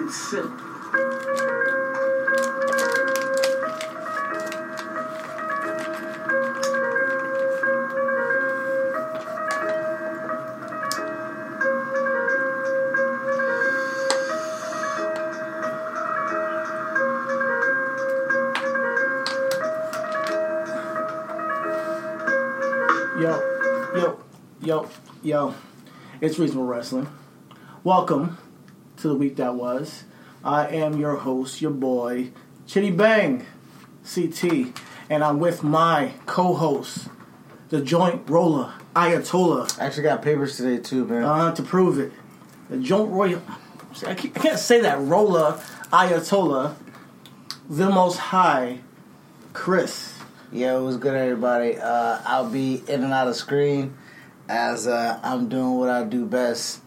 It's simple. Yo, yo, yo, yo. It's Reasonable Wrestling. Welcome to the week that was. I am your host, your boy, Chitty Bang, CT, and I'm with my co-host, the joint roller, Ayatollah, I actually got papers today too, man. uh, to prove it. The joint royal. I can't say that roller, Ayatollah, the most high, Chris. Yo, what's good, everybody? Uh, I'll be in and out of screen as uh, I'm doing what I do best,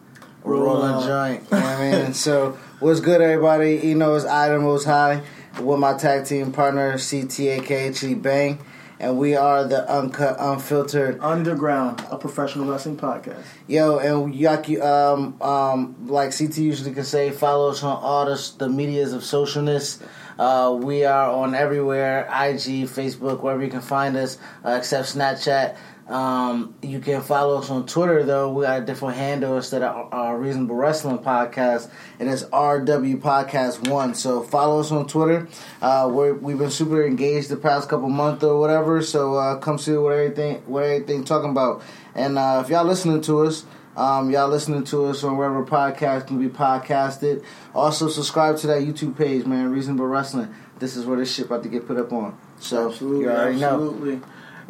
rolling out. joint. You know what I mean? so, what's good, everybody? You know, it's Item Most High with my tag team partner, CTAK Chitty Bang, and we are the Uncut, Unfiltered Underground, a professional wrestling podcast. Yo, and Yaki, um, um, like CT usually can say, follow us on all the, the medias of socialness. Uh, we are on everywhere IG, Facebook, wherever you can find us, uh, except Snapchat. Um, you can follow us on Twitter, though. We got a different handle instead of our Reasonable Wrestling Podcast, and it's RW Podcast 1. So follow us on Twitter. Uh, we're, we've been super engaged the past couple months or whatever, so uh, come see what everything, what everything talking about. And uh, if y'all listening to us, um, y'all listening to us on wherever podcast can be podcasted. Also, subscribe to that YouTube page, man. Reasonable Wrestling. This is where this shit about to get put up on. So Absolutely, you already know. absolutely.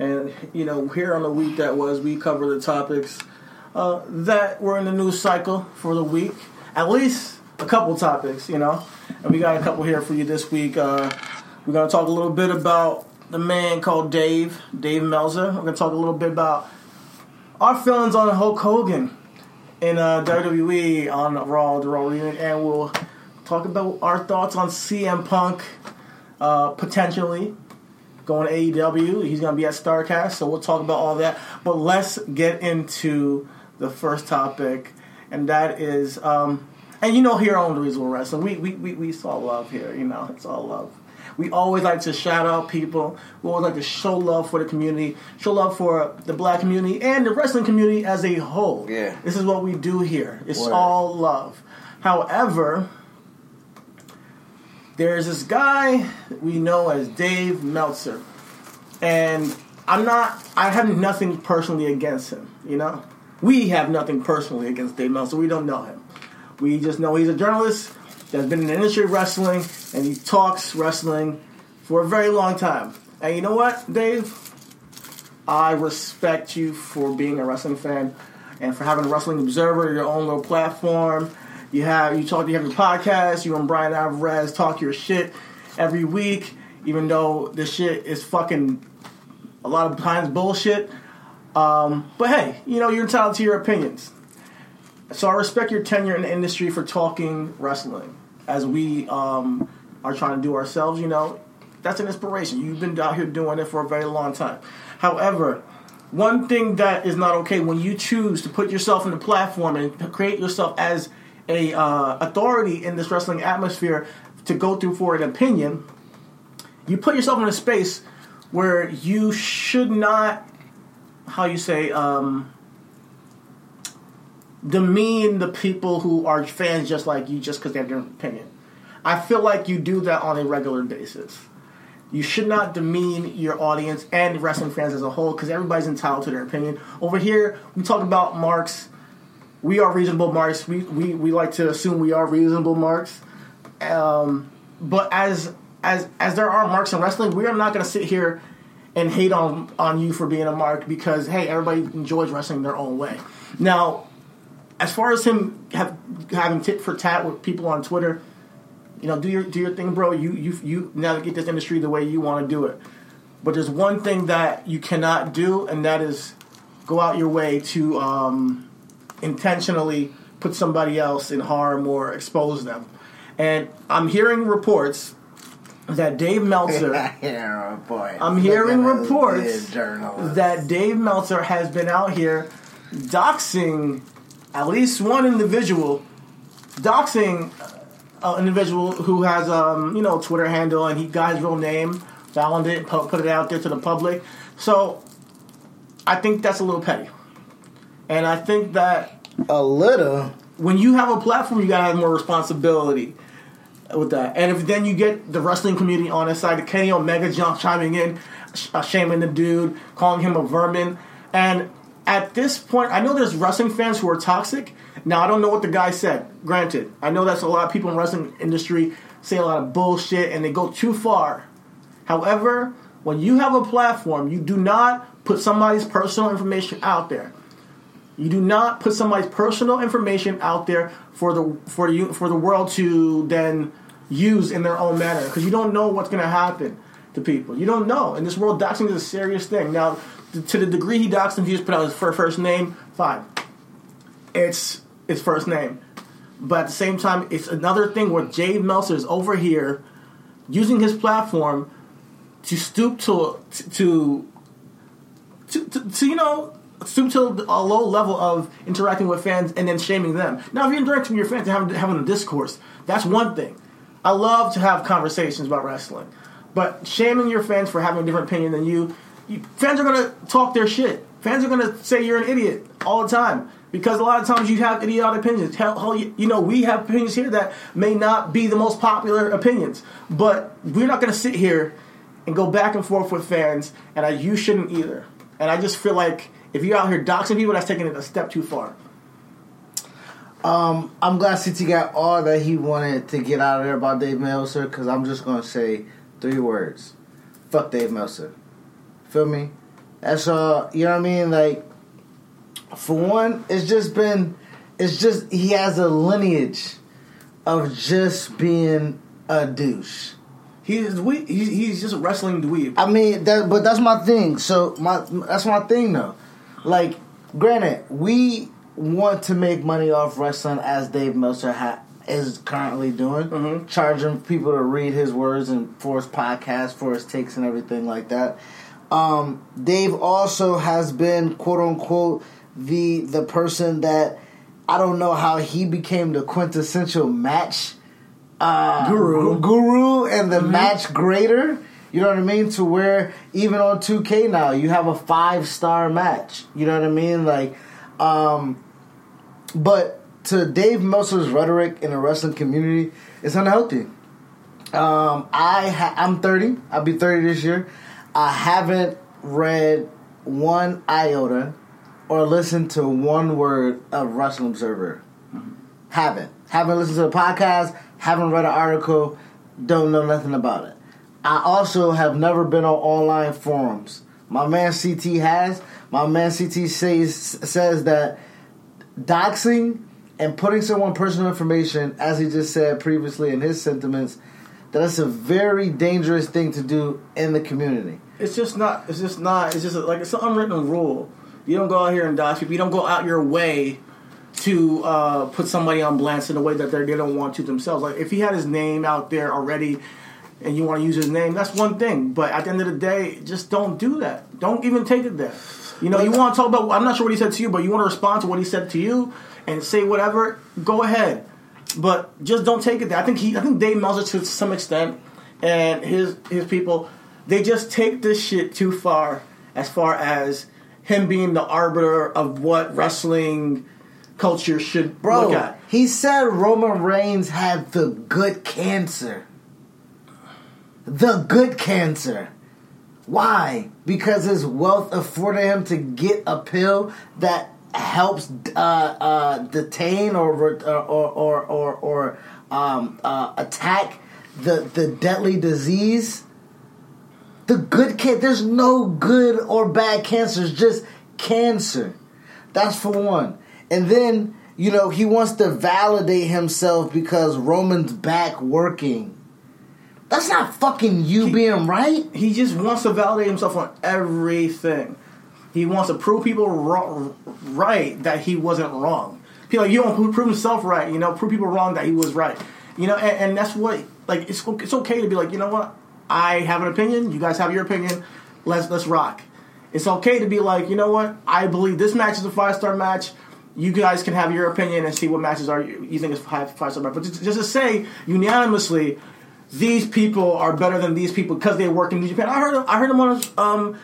And you know, here on the week that was, we cover the topics uh, that were in the news cycle for the week. At least a couple topics, you know. And we got a couple here for you this week. Uh, we're gonna talk a little bit about the man called Dave, Dave Meltzer. We're gonna talk a little bit about our feelings on Hulk Hogan in uh, WWE on Raw, the Raw Reunion, and we'll talk about our thoughts on CM Punk uh, potentially going to AEW. He's going to be at StarCast, so we'll talk about all that. But let's get into the first topic, and that is, um, and you know, here on the Reasonable Wrestling, we, we, we, we saw love here, you know, it's all love. We always like to shout out people. We always like to show love for the community, show love for the black community and the wrestling community as a whole. Yeah. This is what we do here. It's all love. However, there's this guy we know as Dave Meltzer. And I'm not, I have nothing personally against him, you know? We have nothing personally against Dave Meltzer. We don't know him. We just know he's a journalist that's been in the industry of wrestling and he talks wrestling for a very long time. And you know what, Dave? I respect you for being a wrestling fan and for having a Wrestling Observer, your own little platform. You have you talk you have your podcast, you and Bryan Alvarez talk your shit every week, even though the shit is fucking a lot of times bullshit. Um, but hey, you know, you're entitled to your opinions. So I respect your tenure in the industry for talking wrestling as we um, are trying to do ourselves, you know. That's an inspiration. You've been out here doing it for a very long time. However, one thing that is not okay when you choose to put yourself in the platform and create yourself as a uh, authority in this wrestling atmosphere to go through for an opinion, you put yourself in a space where you should not, how you say, um, demean the people who are fans just like you just because they have their opinion. I feel like you do that on a regular basis. You should not demean your audience and wrestling fans as a whole because everybody's entitled to their opinion. Over here, we talk about marks. We are reasonable marks. We, we, we like to assume we are reasonable marks. Um, but as as as there are marks in wrestling, we are not going to sit here and hate on on you for being a mark because hey, everybody enjoys wrestling their own way. Now, as far as him have, having tit for tat with people on Twitter, you know, do your do your thing, bro. You you you navigate this industry the way you want to do it. But there's one thing that you cannot do, and that is go out your way to um, intentionally put somebody else in harm or expose them. And I'm hearing reports that Dave Meltzer. I'm hearing Look at those reports that Dave Meltzer has been out here doxing at least one individual, doxing an individual who has um, you know Twitter handle and he got his real name, found it, put it out there to the public. So I think that's a little petty, and I think that A little. when you have a platform, you gotta have more responsibility with that. And if then you get the wrestling community on his side, the Kenny Omega jump chiming in, sh- uh, shaming the dude, calling him a vermin, and at this point, I know there's wrestling fans who are toxic. Now I don't know what the guy said. Granted, I know that's a lot of people in wrestling industry say a lot of bullshit and they go too far. However, when you have a platform, you do not put somebody's personal information out there. You do not put somebody's personal information out there for the for you for the world to then use in their own manner because you don't know what's going to happen to people. You don't know. In this world, doxing is a serious thing. Now, to the degree he doxed him, he just put out his first name. Fine, it's his first name. But at the same time, it's another thing where Jay Meltzer is over here using his platform to stoop to to to, to, to you know stoop to a low level of interacting with fans and then shaming them. Now, if you're interacting with your fans and having, having a discourse, that's one thing. I love to have conversations about wrestling, but shaming your fans for having a different opinion than you, you fans are gonna talk their shit. Fans are gonna say you're an idiot all the time because a lot of times you have idiotic opinions. Hell, hell, you know, we have opinions here that may not be the most popular opinions, but we're not gonna sit here and go back and forth with fans, and I, you shouldn't either. And I just feel like if you're out here doxing people, that's taking it a step too far. Um, I'm glad CT got all that he wanted to get out of there about Dave Meltzer because I'm just going to say three words. Fuck Dave Meltzer. Feel me? That's all. You know what I mean? Like, for one, it's just been, it's just, he has a lineage of just being a douche. He's dweeb. He's, he's just a wrestling dweeb. I mean, that, but that's my thing. So my that's my thing though. Like, granted, we want to make money off wrestling as Dave Meltzer ha- is currently doing, charging people to read his words and for his podcast, for his takes and everything like that. Um, Dave also has been quote unquote the the person that I don't know how he became the quintessential match uh, Guru. guru and the match grader. You know what I mean? To where even on 2K now you have a five star match. You know what I mean? Like, um, but to Dave Meltzer's rhetoric in the wrestling community, it's unhealthy. Um, I ha- I'm 30. I'll be 30 this year. I haven't read one iota or listened to one word of Wrestling Observer. Haven't. Haven't listened to the podcast. Haven't read an article. Don't know nothing about it. I also have never been on online forums. My man CT has. My man CT says says that doxing and putting someone personal information, as he just said previously in his sentiments, that it's a very dangerous thing to do in the community. It's just not. It's just not. It's just like it's an unwritten rule. You don't go out here and dox people. You don't go out your way to uh, put somebody on blast in a way that they don't want to themselves. Like if he had his name out there already, and you want to use his name, that's one thing. But at the end of the day, just don't do that. Don't even take it there. You know, you want to talk about. I'm not sure what he said to you, but you want to respond to what he said to you and say whatever. Go ahead, but just don't take it there. I think he. I think Dave Meltzer to some extent, and his his people, they just take this shit too far. As far as him being the arbiter of what wrestling culture should look Bro, at. he said Roman Reigns had the good cancer. The good cancer. Why? Because his wealth afforded him to get a pill that helps uh, uh, detain or re- or or or, or um, uh, attack the the deadly disease. The good can there's no good or bad cancers, just cancer. That's for one. And then, you know, he wants to validate himself because Roman's back working. That's not fucking you being right. He just wants to validate himself on everything. He wants to prove people wrong, right that he wasn't wrong. People like you don't prove himself right, you know, prove people wrong that he was right. You know, and, and that's what like it's it's okay to be like, you know what? I have an opinion, you guys have your opinion. Let's let's rock. It's okay to be like, you know what? I believe this match is a five star match. you guys can have your opinion and see what matches are you, you think is five five star. But just, just to say unanimously, these people are better than these people because they work in New Japan. I heard I heard him on his, um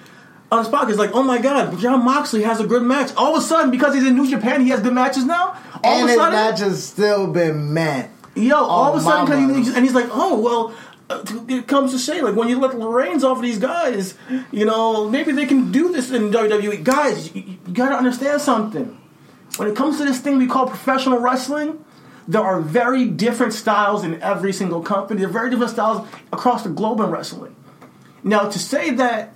on his podcast like, oh my god, Jon Moxley has a good match. All of a sudden, because he's in New Japan, he has good matches now. All and of a his sudden, match has still been met. Yo, all Oh, of a sudden, 'cause he, and he's like, oh well. Uh, it comes to say, like when you let the reins off of these guys, you know maybe they can do this in WWE. Guys, you, you gotta understand something. When it comes to this thing we call professional wrestling, there are very different styles in every single company. There are very different styles across the globe in wrestling. Now, to say that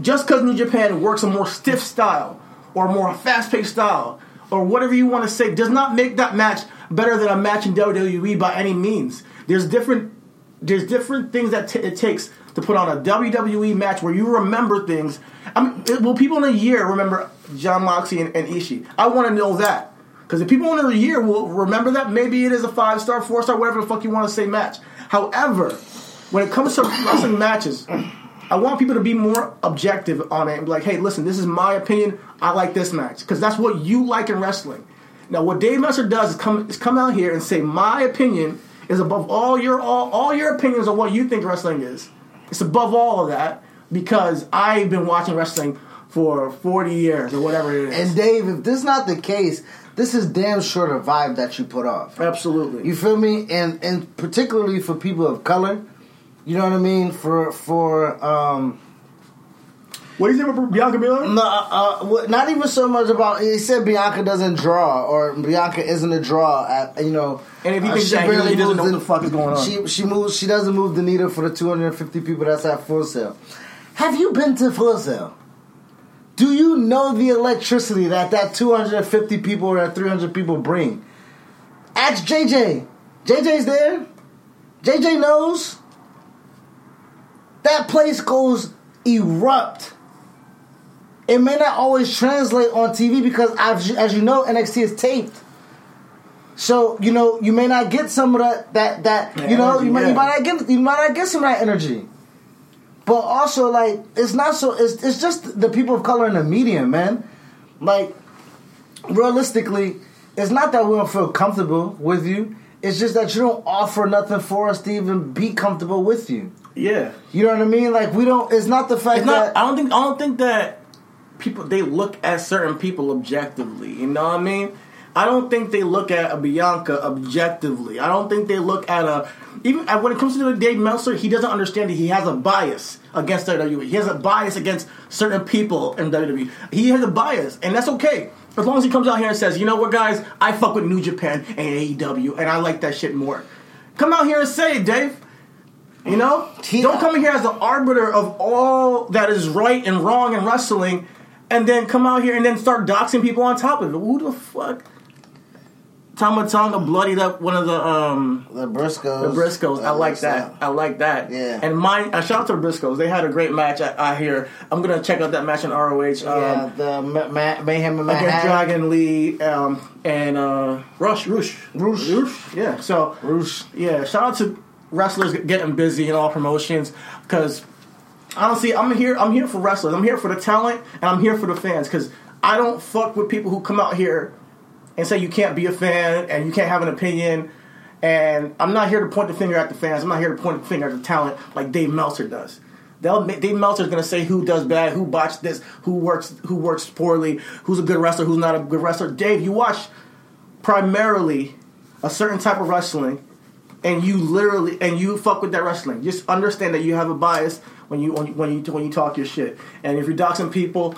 just because New Japan works a more stiff style or a more fast-paced style or whatever you want to say does not make that match better than a match in WWE by any means. There's different there's different things that t- it takes to put on a WWE match where you remember things. I mean, will people in a year remember Jon Moxley and, and Ishii? I want to know that because if people in a year will remember that, maybe it is a five star, four star, whatever the fuck you want to say match. However, when it comes to wrestling matches, I want people to be more objective on it and be like, hey, listen, this is my opinion. I like this match because that's what you like in wrestling. Now, what Dave Meltzer does is come is come out here and say my opinion is above all your all, all your opinions on what you think wrestling is. It's above all of that because I've been watching wrestling for forty years or whatever it is. And Dave, if this is not the case, this is damn sure the vibe that you put off. Absolutely. You feel me? And and particularly for people of color, you know what I mean. For for um, what do you think about Bianca Belair? no, uh, uh, not even so much about. He said Bianca doesn't draw, or Bianca isn't a draw. At you know, And if he uh, thinks she that, he barely doesn't know moves what the fuck is going on. She she moves. She doesn't move the needle for the 250 people that's at Full Sail. Have you been to Full Sail? Do you know the electricity that that 250 people or that 300 people bring? Ask JJ. JJ's there. JJ knows. That place goes erupt. It may not always translate on TV because, as you, as you know, NXT is taped. So you know you may not get some of that that that you know energy, you might, you might not get you might not get some of that energy. But also like it's not so it's it's just the people of color in the media, man. Like realistically, it's not that we don't feel comfortable with you. It's just that you don't offer nothing for us to even be comfortable with you. Yeah. You know what I mean? Like we don't. It's not the fact not. that I don't think. I don't think that people they look at certain people objectively. You know what I mean? I don't think they look at a Bianca objectively. I don't think they look at a even when it comes to Dave Meltzer. He doesn't understand that he has a bias against WWE. He has a bias against certain people in WWE. He has a bias, and that's okay. As long as he comes out here and says, "You know what, guys, I fuck with New Japan and AEW, and I like that shit more." Come out here and say it, Dave. You know, He- don't come in here as the arbiter of all that is right and wrong in wrestling, and then come out here and then start doxing people on top of it. Who the fuck? Tama Tonga bloodied up one of the um the Briscoes. the Briscoes. I like that. I like that. Yeah. And mine. Uh, shout out to the Briscoes. They had a great match. I, I hear. I'm gonna check out that match in ROH. Um, Yeah, the Ma- Ma- Mayhem and Against Dragon Lee um, and uh, Rush, Roosh, Roosh. Roosh, yeah. So Roosh. yeah, shout out to wrestlers getting busy in all promotions because honestly, I'm here. I'm here for wrestlers. I'm here for the talent, and I'm here for the fans because I don't fuck with people who come out here and say you can't be a fan and you can't have an opinion. And I'm not here to point the finger at the fans. I'm not here to point the finger at the talent like Dave Meltzer does. They'll, Dave gonna say who does bad, who botched this, who works, who works poorly, who's a good wrestler, who's not a good wrestler. Dave, you watch primarily a certain type of wrestling, and you literally and you fuck with that wrestling. Just understand that you have a bias when you when you when you, when you talk your shit. And if you're doxing people,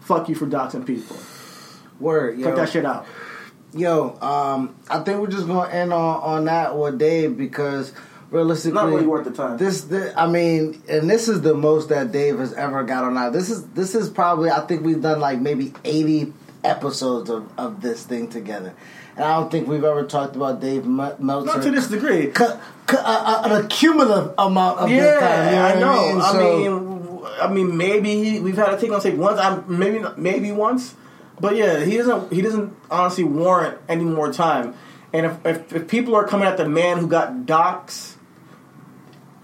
fuck you for doxing people. Word, yo. Cut that shit out. Yo, um, I think we're just gonna end on on that with Dave because realistically, Not really worth the time. This, this, I mean, and this is the most that Dave has ever got on now. This is this is probably I think we've done like maybe eighty episodes of, of this thing together, and I don't think we've ever talked about Dave M- Meltzer. Not to this degree. cu- cu- uh, uh, an cumulative amount of Yeah, this time. You know I what know. mean? I mean, I mean, maybe we've had a take on tape once. I maybe maybe once, but yeah, he doesn't. He doesn't honestly warrant any more time. And if, if, if people are coming at the man who got docs,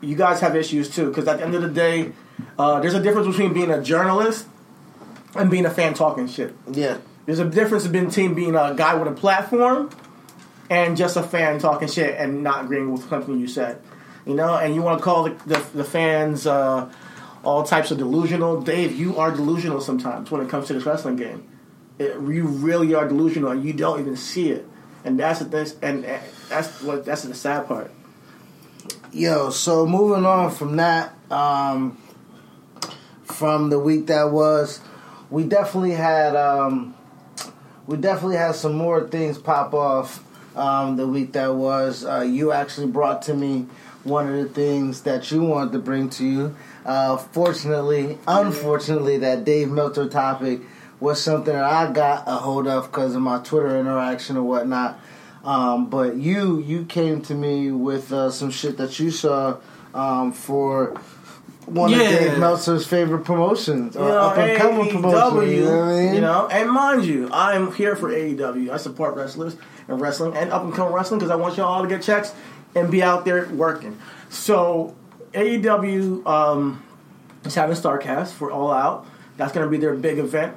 you guys have issues too. Because at the end of the day, uh, there's a difference between being a journalist and being a fan talking shit. yeah, There's a difference between being a guy with a platform and just a fan talking shit and not agreeing with something you said. You know, and you want to call the, the, the fans uh, all types of delusional. Dave, you are delusional sometimes when it comes to this wrestling game. It, you really are delusional, and you don't even see it. And that's the thing, and, that's what that's the sad part. Yo, so moving on from that, um, from the week that was, we definitely had um, we definitely had some more things pop off um, the week that was. Uh, you actually brought to me one of the things that you wanted to bring to you. Uh, fortunately, unfortunately, that Dave Meltzer topic was something that I got a hold of because of my Twitter interaction or whatnot. Um, but you you came to me with uh, some shit that you saw um, for one Yeah. of Dave Meltzer's favorite promotions or You know, up and coming promotions. You know what I mean? you know, and mind you, I'm here for AEW. I support wrestlers and wrestling and up and coming wrestling because I want y'all all to get checks and be out there working. So AEW um, is having Starcast for All Out. That's going to be their big event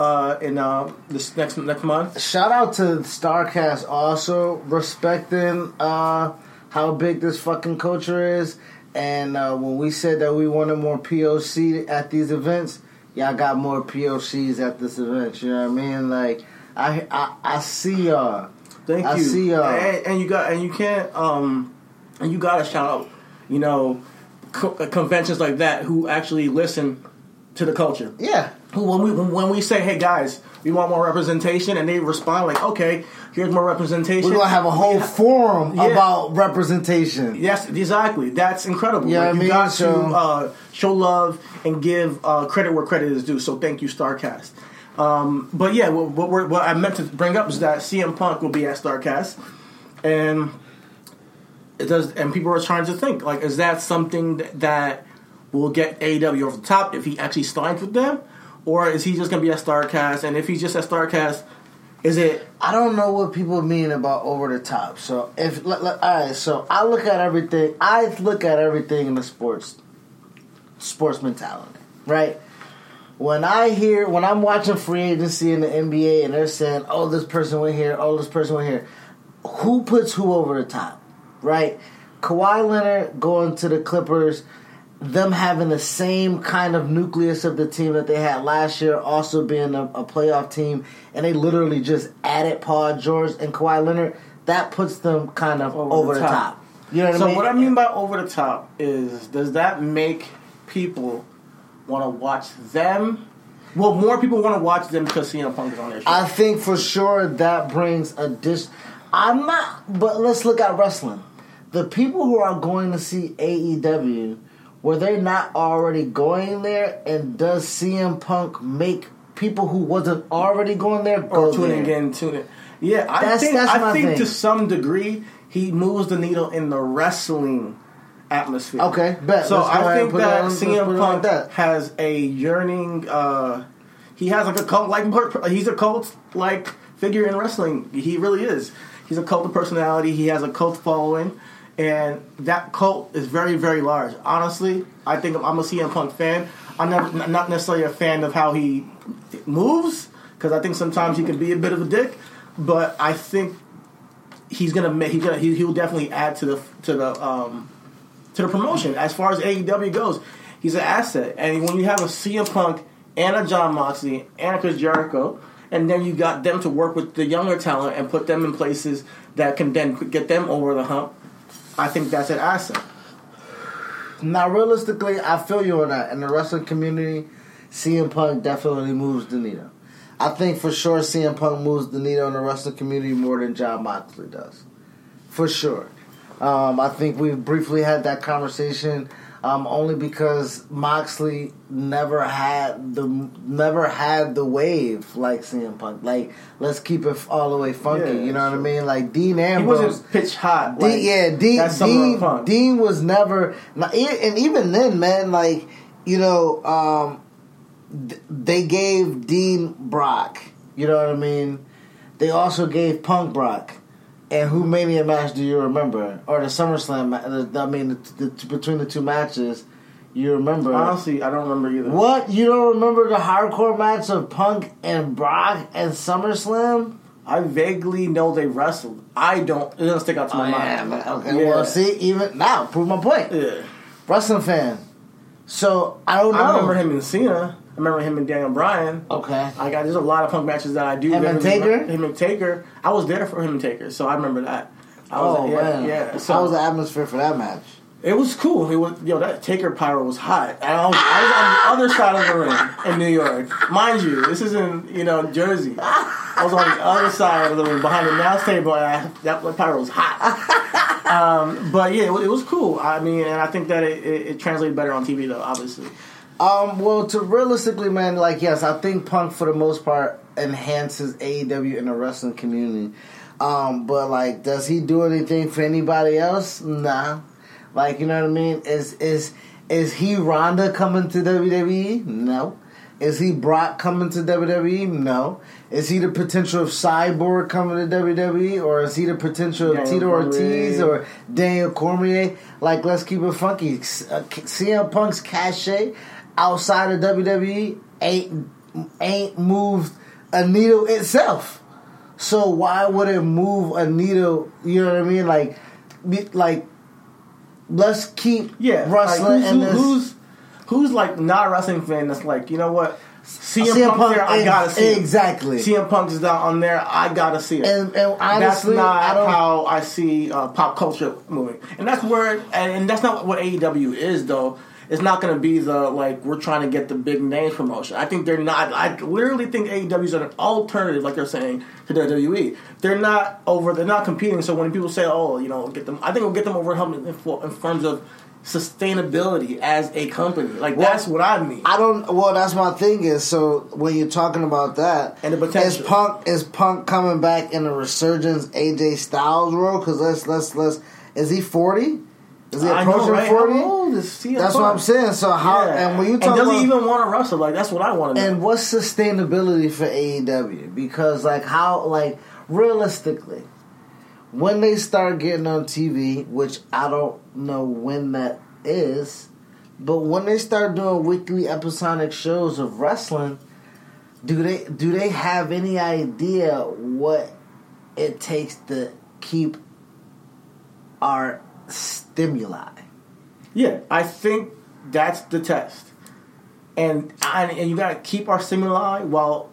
uh, in uh, this next next month. Shout out to Starcast also respecting uh, how big this fucking culture is. And uh, when we said that we wanted more POC at these events, y'all got more POCs at this event. You know what I mean? Like I I, I see y'all. Thank I you. I see y'all. And, and you got and you can't um and you got to shout out, you know, co- conventions like that who actually listen to the culture. Yeah. Who when we when we say, "Hey guys, we want more representation," and they respond like, "Okay, here's more representation." We're gonna have a whole ha- forum Yeah. about representation. Yes, exactly. That's incredible. Yeah, Like, you mean, got so- to uh, show love and give uh, credit where credit is due. So thank you, Starcast. Um, but yeah, what, what, we're, what I meant to bring up is that CM Punk will be at Starcast, and it does. And people are trying to think like, is that something that, that will get AEW off the top if he actually signs with them, or is he just to be at Starcast? And if he's just at Starcast, is it I don't know what people mean about over the top. So if all right, so I look at everything. I look at everything in the sports sports mentality, right? When I hear when I'm watching free agency in the NBA and they're saying, "Oh, this person went here. Oh, this person went here," who puts who over the top, right? Kawhi Leonard going to the Clippers. Them having the same kind of nucleus of the team that they had last year, also being a, a playoff team, and they literally just added Paul George and Kawhi Leonard. That puts them kind of over, the, top. You know what so I mean? what I mean by over the top is does that make people want to watch them? Well, more people want to watch them because CM Punk is on their show. I think for sure that brings a dish. I'm not, but let's look at wrestling. The people who are going to see AEW, were they not already going there? And does CM Punk make people who wasn't already going there go or there? in, tuning. Yeah, I That's- think that's I think thing. to some degree he moves the needle in the wrestling atmosphere. Okay, bet. So Let's go ahead I think that on- CM Punk that. has a yearning. Uh, he has like a cult like he's a cult like figure in wrestling. He really is. He's a cult of personality. He has a cult following, and that cult is very very large. Honestly, I think I'm a CM Punk fan. I'm never, not necessarily a fan of how he moves because I think sometimes he can be a bit of a dick, but I think he's gonna make he's gonna he, he'll definitely add to the to the um to the promotion as far as AEW goes. He's an asset, and when you have a CM Punk and a Jon Moxley and a Chris Jericho, and then you got them to work with the younger talent and put them in places that can then get them over the hump. I think that's an asset. Now, realistically, I feel you on that. In the wrestling community, CM Punk definitely moves the needle. I think for sure CM Punk moves the needle in the wrestling community more than Jon Moxley does. For sure. Um, I think we briefly had that conversation um, only because Moxley never had the never had the wave like CM Punk. Like, let's keep it all the way funky. Yeah, you know what I mean? Like Dean He Ambrose. wasn't pitch hot. Dean, like, yeah, Dean, that's Summer of Dean, Dean was never, and even then, man, like you know, um, they gave Dean Brock. You know what I mean? They also gave Punk Brock. And who Mania match do you remember? Or the SummerSlam? I mean, the, the, between the two matches, You remember? Honestly, I don't remember either. What? You don't remember the hardcore match of Punk and Brock and SummerSlam? I vaguely know they wrestled. I don't. It doesn't stick out to my Oh, mind. man. Okay, Yeah. well, see, even now, prove my point. Yeah. Wrestling fan. So I don't know. I remember him and Cena. I remember him and Daniel Bryan. Okay. I got there's a lot of punk matches that I do. Him and Taker? Him and Taker. I was there for him and Taker, so I remember that. I was, Oh yeah, man. yeah. So How was the atmosphere for that match? It was cool. It was yo that Taker pyro was hot. And I was, I was on the other side of the ring in New York, mind you. This is in you know Jersey. I was on the other side of the ring behind the announce table, and I, that pyro was hot. um, but yeah, it, was- it was cool. I mean, and I think that it, it, it translated better on TV though, obviously. Um, well, to realistically, man, like yes, I think Punk for the most part enhances AEW in the wrestling community. Um, but like, does he do anything for anybody else? Nah. Like, you know what I mean? Is is is he Ronda coming to WWE? No. Is he Brock coming to WWE? No. Is he the potential of Cyborg coming to WWE, or is he the potential of Tito Ortiz or Daniel Cormier? Like, let's keep it funky. Uh, CM Punk's cachet outside of WWE ain't ain't moved a needle itself. So why would it move a needle? You know what I mean? Like, be, like, let's keep Yeah, wrestling like, and who's, this. who's who's like not a wrestling fan that's like you know what CM, CM Punk, Punk there, I gotta see it. exactly. CM Punk is down on there, I gotta see it. And, and honestly, that's not I how I see uh, pop culture moving, and that's where, and, and that's not what AEW is though. It's not going to be the like we're trying to get the big names promotion. I think they're not. I literally think AEW is an alternative, like they're saying to WWE. They're not over. They're not competing. So when people say, "Oh, you know, get them," I think it'll get them over in, in terms of sustainability as a company. Like that's what I mean. I don't. Well, that's my thing. Is so when you're talking about that, And the potential is. Punk is Punk coming back in a resurgence AJ Styles role? Because let's let's let's. Is he forty? Is he know, approaching right? forty? How old is CM That's Punk? what I'm saying. So how? Yeah. And when you talk, and talk does about he even want to wrestle? Like that's what I want to know. and what's sustainability for AEW? Because like how like realistically, when they start getting on TV, which I don't know when that is, but when they start doing weekly episodic shows of wrestling, do they do they have any idea what it takes to keep our stimuli? Yeah, I think that's the test, and and, and you got to keep our stimuli while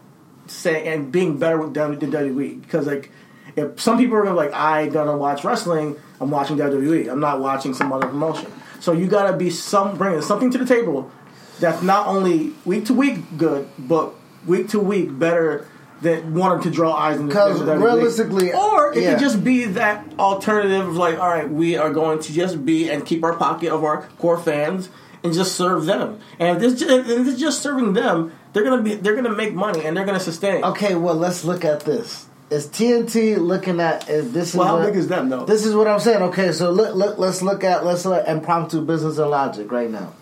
saying and being better with than WWE because like if some people are gonna like I gonna watch wrestling, I'm watching WWE. I'm not watching some other promotion. So you got to be some bringing something to the table that's not only week to week good, but week to week better than wanting to draw eyes in the 'Cause in WWE. realistically, or it yeah. could just be that alternative of like, all right, we are going to just be and keep our pocket of our core fans and just serve them. And if this just, if just serving them, they're gonna be they're gonna make money and they're gonna sustain. Okay, well let's look at this. Is TNT looking at is this? Well, is how what- big is them though? This is what I'm saying. Okay, so look, look, let's look at let's look at impromptu business and logic right now.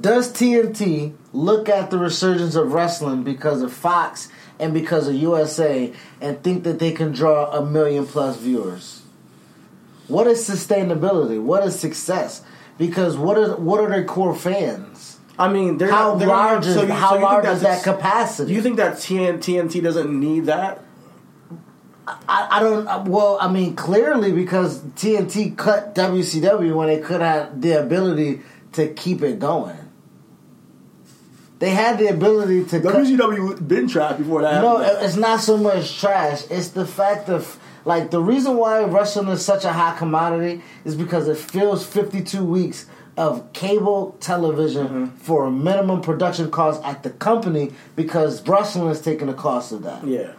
Does TNT look at the resurgence of wrestling because of Fox and because of USA and think that they can draw a million plus viewers? What is sustainability? What is success? Because what are what are their core fans? I mean, they're How they're large is so you- how so large is that capacity? Do you think that TN, TNT doesn't need that? I, I don't. uh, Well, I mean, clearly because TNT cut WCW when they could have the ability to keep it going. They had the ability to cut. WCW been trapped before that. No, happened. it's not so much trash. It's the fact of like the reason why wrestling is such a high commodity is because it fills 52 weeks of cable television Mm-hmm. for a minimum production cost at the company because wrestling is taking the cost of that. yeah.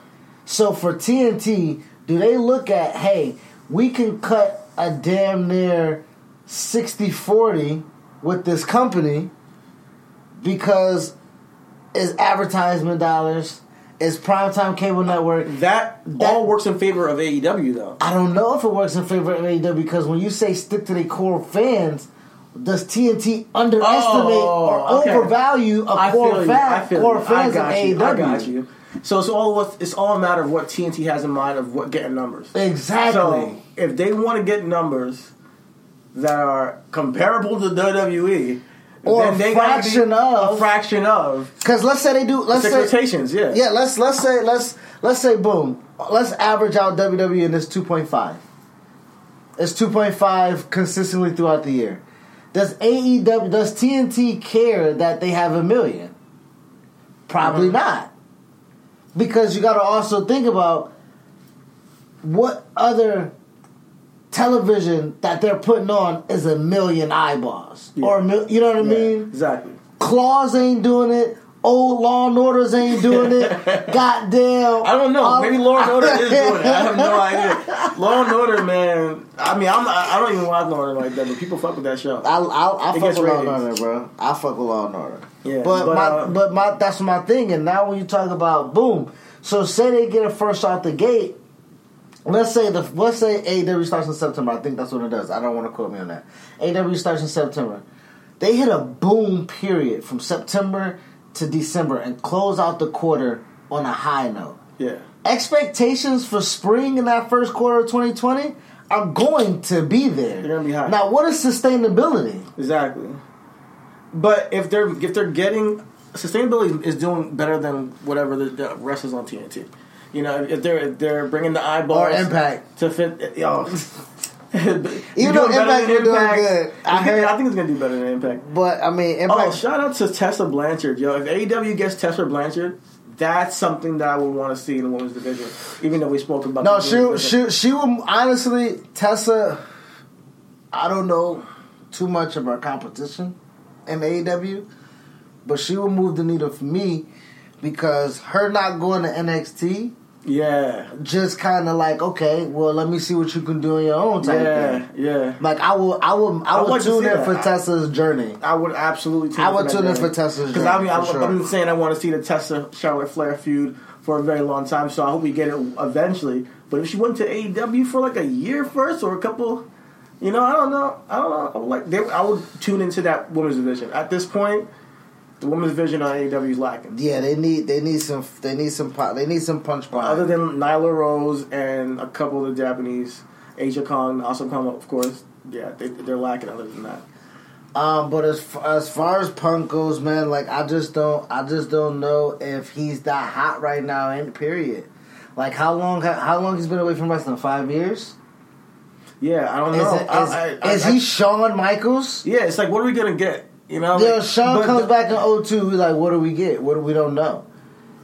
So for TNT, do they look at, hey, we can cut a damn near 60 40 with this company because it's advertisement dollars, it's primetime cable network. That, That- all works in favor of AEW though. I don't know if it works in favor of AEW because when you say stick to the core fans, does TNT underestimate Oh, or okay. overvalue a I core fan, I feel core fans of you. AEW? I got you. So it's all it's all a matter of what TNT has in mind of what getting numbers. Exactly. So if they want to get numbers, that are comparable to WWE, Or a they gotta be fraction of- a fraction of Because let's say they do. Let's say expectations. Yeah, yeah. Let's let's say let's let's say boom. Let's average out WWE and it's two point five. It's two point five consistently throughout the year. Does AEW does TNT care that they have a million? Probably Mhm. not. Because you got to also think about what other television that they're putting on is a million eyeballs Yeah. or a mil- you know what I Yeah, mean? exactly. Claws ain't doing it. Old Law and Orders ain't doing it. Goddamn. I don't know. Um, Maybe Law and Order is doing it. I have no idea. Law and Order, man. I mean, I'm. I don't even watch Law and Order like that, but people fuck with that show. I, I, I fuck with Law and. Order, bro. I fuck with Law and Order. Yeah, but, but, my, uh, but my that's my thing. And now when you talk about boom, so say they get it first out the gate. Let's say the let's say AEW starts in September. I think that's what it does. I don't want to quote me on that. AEW starts in September. They hit a boom period from September to December and close out the quarter on a high note. Yeah. expectations for spring in that first quarter of 2020 are going to be there. They're gonna be high. Now, what is sustainability? Exactly. But if they're if they're getting sustainability is doing better than whatever the, the rest is on TNT. You know, if they're if they're bringing the eyeballs Or Impact. to fit. Yo, Even though Impact been doing good. I heard- I think it's gonna do better than Impact. But I mean, Oh, shout out to Tessa Blanchard, yo! If AEW gets Tessa Blanchard, that's something that I would want to see in the women's division. Even though we spoke about no, she she she will honestly Tessa. I don't know too much of her competition in AEW, but she will move the needle for me because her not going to NXT yeah, just kind of like okay, well, let me see what you can do on your own type yeah, thing. yeah. Like I will, I will, I I'd will tune in that. for I- Tessa's journey. I would absolutely. Tune I would tune in for Tessa's journey. because I mean, I, sure. I've been saying I want to see the Tessa Charlotte Flair feud for a very long time, so I hope we get it eventually. But if she went to AEW for like a year first or a couple, you know, I don't know, I don't know. I would like, they, I would tune into that women's division. At this point, the women's division on AEW is lacking. Yeah, they need, they need some, they need some, they need some punch behind. Other than Nyla Rose and a couple of the Japanese, Aja Kong also come up, of course. Yeah, they, they're lacking. Other than that, Um, but as far, as far as Punk goes, man, like I just don't, I just don't know if he's that hot right now. In period, like how long, how long he's been away from wrestling? Five years. yeah, I don't Is, know. it, is, I- I- is I- he Shawn Michaels? Yeah, it's like, what are we gonna get? You know, You know, like- Shawn but comes the- back in 02, we like, what do we get? What do we don't know?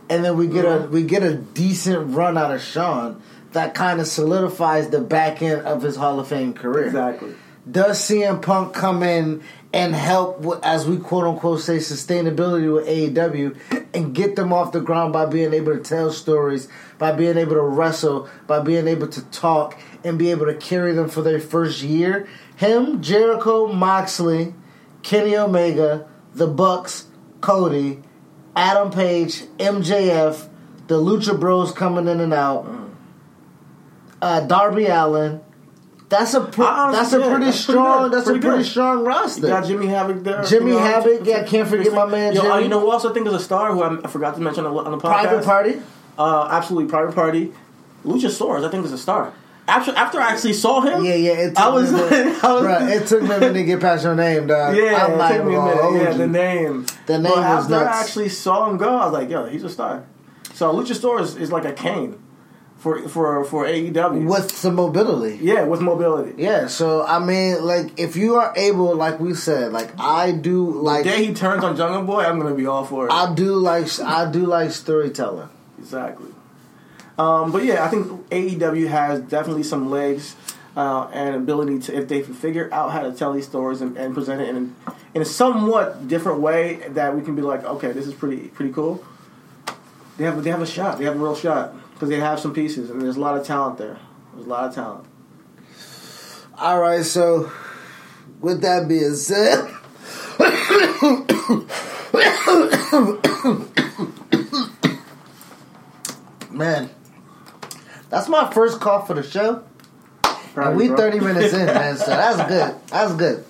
And then we get a Mhm. we get a decent run out of Shawn that kind of solidifies the back end of his Hall of Fame career. Exactly. Does CM Punk come in and help, as we quote unquote say, sustainability with AEW and get them off the ground by being able to tell stories, by being able to wrestle, by being able to talk, and be able to carry them for their first year? Him, Jericho, Moxley, Kenny Omega, the Bucks, Cody, Adam Page, MJF, the Lucha Bros coming in and out, uh, Darby Allin. That's a pr- honestly- that's a yeah, pretty that's strong good. that's Pretty a pretty good. strong You roster. got Jimmy Havoc there. Jimmy you know, Havoc, yeah, can't forget my man Yo, uh, you know who I think is a star who I, I forgot to mention on the, on the podcast? Private Party. Uh, absolutely, Private Party. Luchasaurus, I think is a star. After after I actually saw him, Yeah, yeah. It took I was, me a like, minute. I was it took me a minute to get past your name, dog. yeah, I'm it took me a minute. Yeah, the name. The name but was after nuts. I actually saw him go, I was like, yo, he's a star. So Luchasaurus is like a Kane for for for AEW. with some mobility. Yeah, with mobility. Yeah, so I mean, like, if you are able, like we said, like I do, like the day he turns on Jungle Boy, I'm gonna be all for it. I do, like I do, like storytelling. Exactly. Um, but yeah, I think AEW has definitely some legs uh, and ability to, if they can figure out how to tell these stories and, and present it in, in a somewhat different way that we can be like, okay, this is pretty pretty cool. They have they have a shot. They have a real shot because they have some pieces and there's a lot of talent there. There's a lot of talent. All right, so with that being said, man, that's my first call for the show. And we bro. 30 minutes in, man, so that's good. That's good.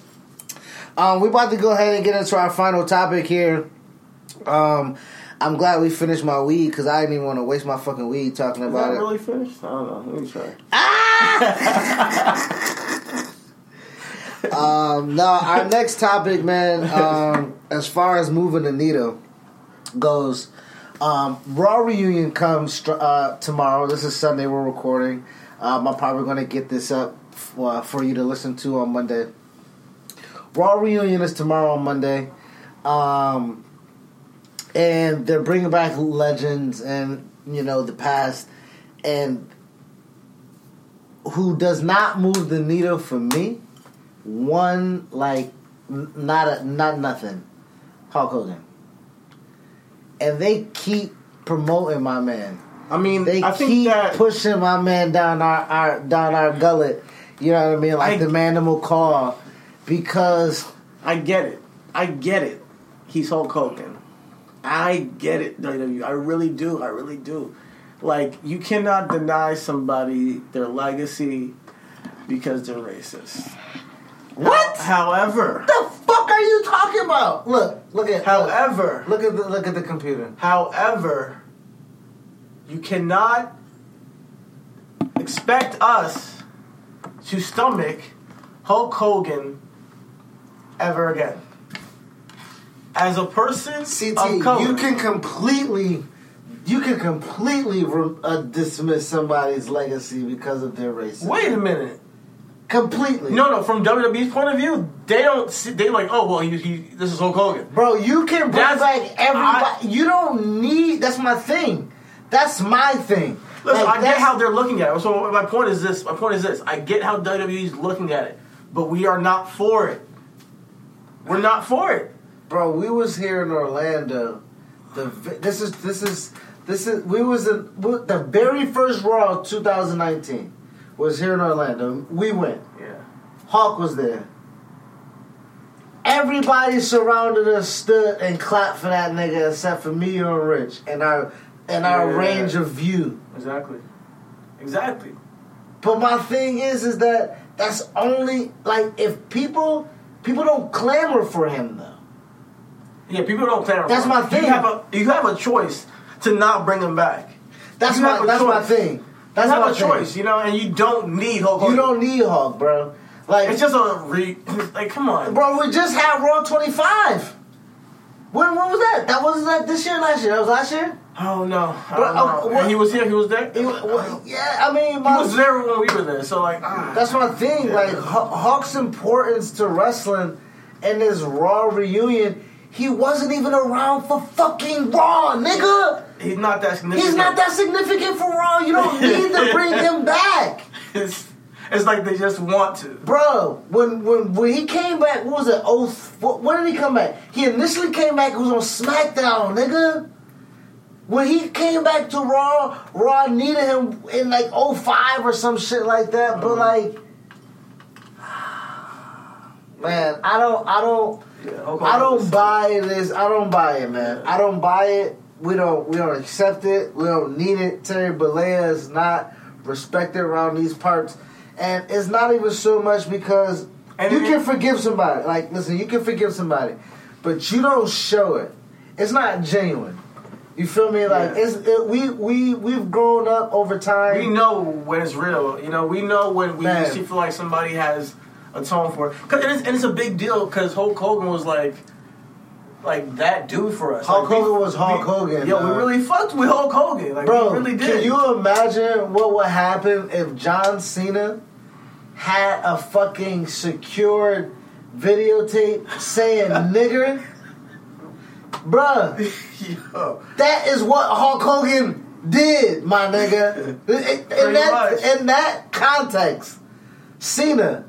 Um, we about to go ahead and get into our final topic here. Um, I'm glad we finished my weed because I didn't even want to waste my fucking weed talking Is about that it. really finished? I don't know. Let me try. Um, no, our next topic, man. Um, as far as moving the needle goes, um, Raw reunion comes uh, tomorrow. This is Sunday. We're recording. Um, I'm probably going to get this up for, for you to listen to on Monday. Raw reunion is tomorrow on Monday, um, and they're bringing back legends and you know the past, and who does not move the needle for me. One like not a, not nothing, Hulk Hogan, and they keep promoting my man. I mean, They I think keep that pushing my man down our, our down our gullet. You know what I mean? Like I- the Manimal Claw, because I get it. I get it. He's Hulk Hogan. I get it, WWE. I really do. I really do. Like, you cannot deny somebody their legacy because they're racist. what However, the are you talking about? Look, look at however, look, look at the look at the computer. however, you cannot expect us to stomach Hulk Hogan ever again. As a person CT, you can completely, you can completely re- uh, dismiss somebody's legacy because of their race. Wait a minute. Completely. No, no. From WWE's point of view, they don't. See, they like, oh well, he, he this is Hulk Hogan. bro, you can bring That's- back everybody. I- you don't need. That's my thing. That's my thing. Listen, Like, I get how they're looking at it. So my point is this. My point is this. I get how WWE's looking at it, but we are not for it. We're not for it. bro. We was here in Orlando. The this is this is this is we was in the very first Raw of 2019 was here in Orlando. We went. Yeah. Hulk was there. Everybody surrounded us, stood and clapped for that nigga, except for me and Rich and our and our Yeah. range of view. Exactly. Exactly. But my thing is, is that that's only like if people people don't clamor for him though. Yeah. People don't plan. That's my thing. You have a you have a choice to not bring him back. That's You my that's my thing. That's you have a choice, you know, and you don't need Hulk Hogan. You don't need Hulk, bro. Like, It's just a re. Like, come on. bro, we just had Raw 25. When when was that? That wasn't that this year, or last year. That was last year. Oh no. I Bro, don't know. And he was here. He was there. Wa- wa- yeah, I mean, He was there when we were there. So like, ah. That's my thing. Like Haw- Hulk's importance to wrestling and his Raw reunion, he wasn't even around for fucking Raw, nigga. He's not that significant. He's not that significant for Raw. You don't need to bring him back, It's, it's like they just want to. bro. When when when he came back, what was it? Oh, what, when did he come back? He initially came back. It was on SmackDown, nigga. When he came back to Raw, Raw needed him in like 05 or some shit like that. But uh-huh. like, man, I don't, I don't. Yeah, I don't buy this. I don't buy it, man. I don't buy it. We don't. We don't accept it. We don't need it. Terry Bollea is not respected around these parts, and it's not even so much because And you can forgive somebody. Like, listen, you can forgive somebody, but you don't show it. It's not genuine. You feel me? Like Yeah. it's it, we we we've grown up over time. We know when it's real. You know, we know when we Man. actually feel like somebody has atoned for it. Cause and it's, and it's a big deal because Hulk Hogan was like, like that dude for us. Hulk Like, we- Hogan was Hulk we- Hogan, Yo, dog. we really fucked with Hulk Hogan. Like, Bro, we really did. can you imagine what would happen if John Cena had a fucking secured videotape saying nigger? Bruh, Yo. that is what Hulk Hogan did, my nigga. In that, much. in that context, Cena,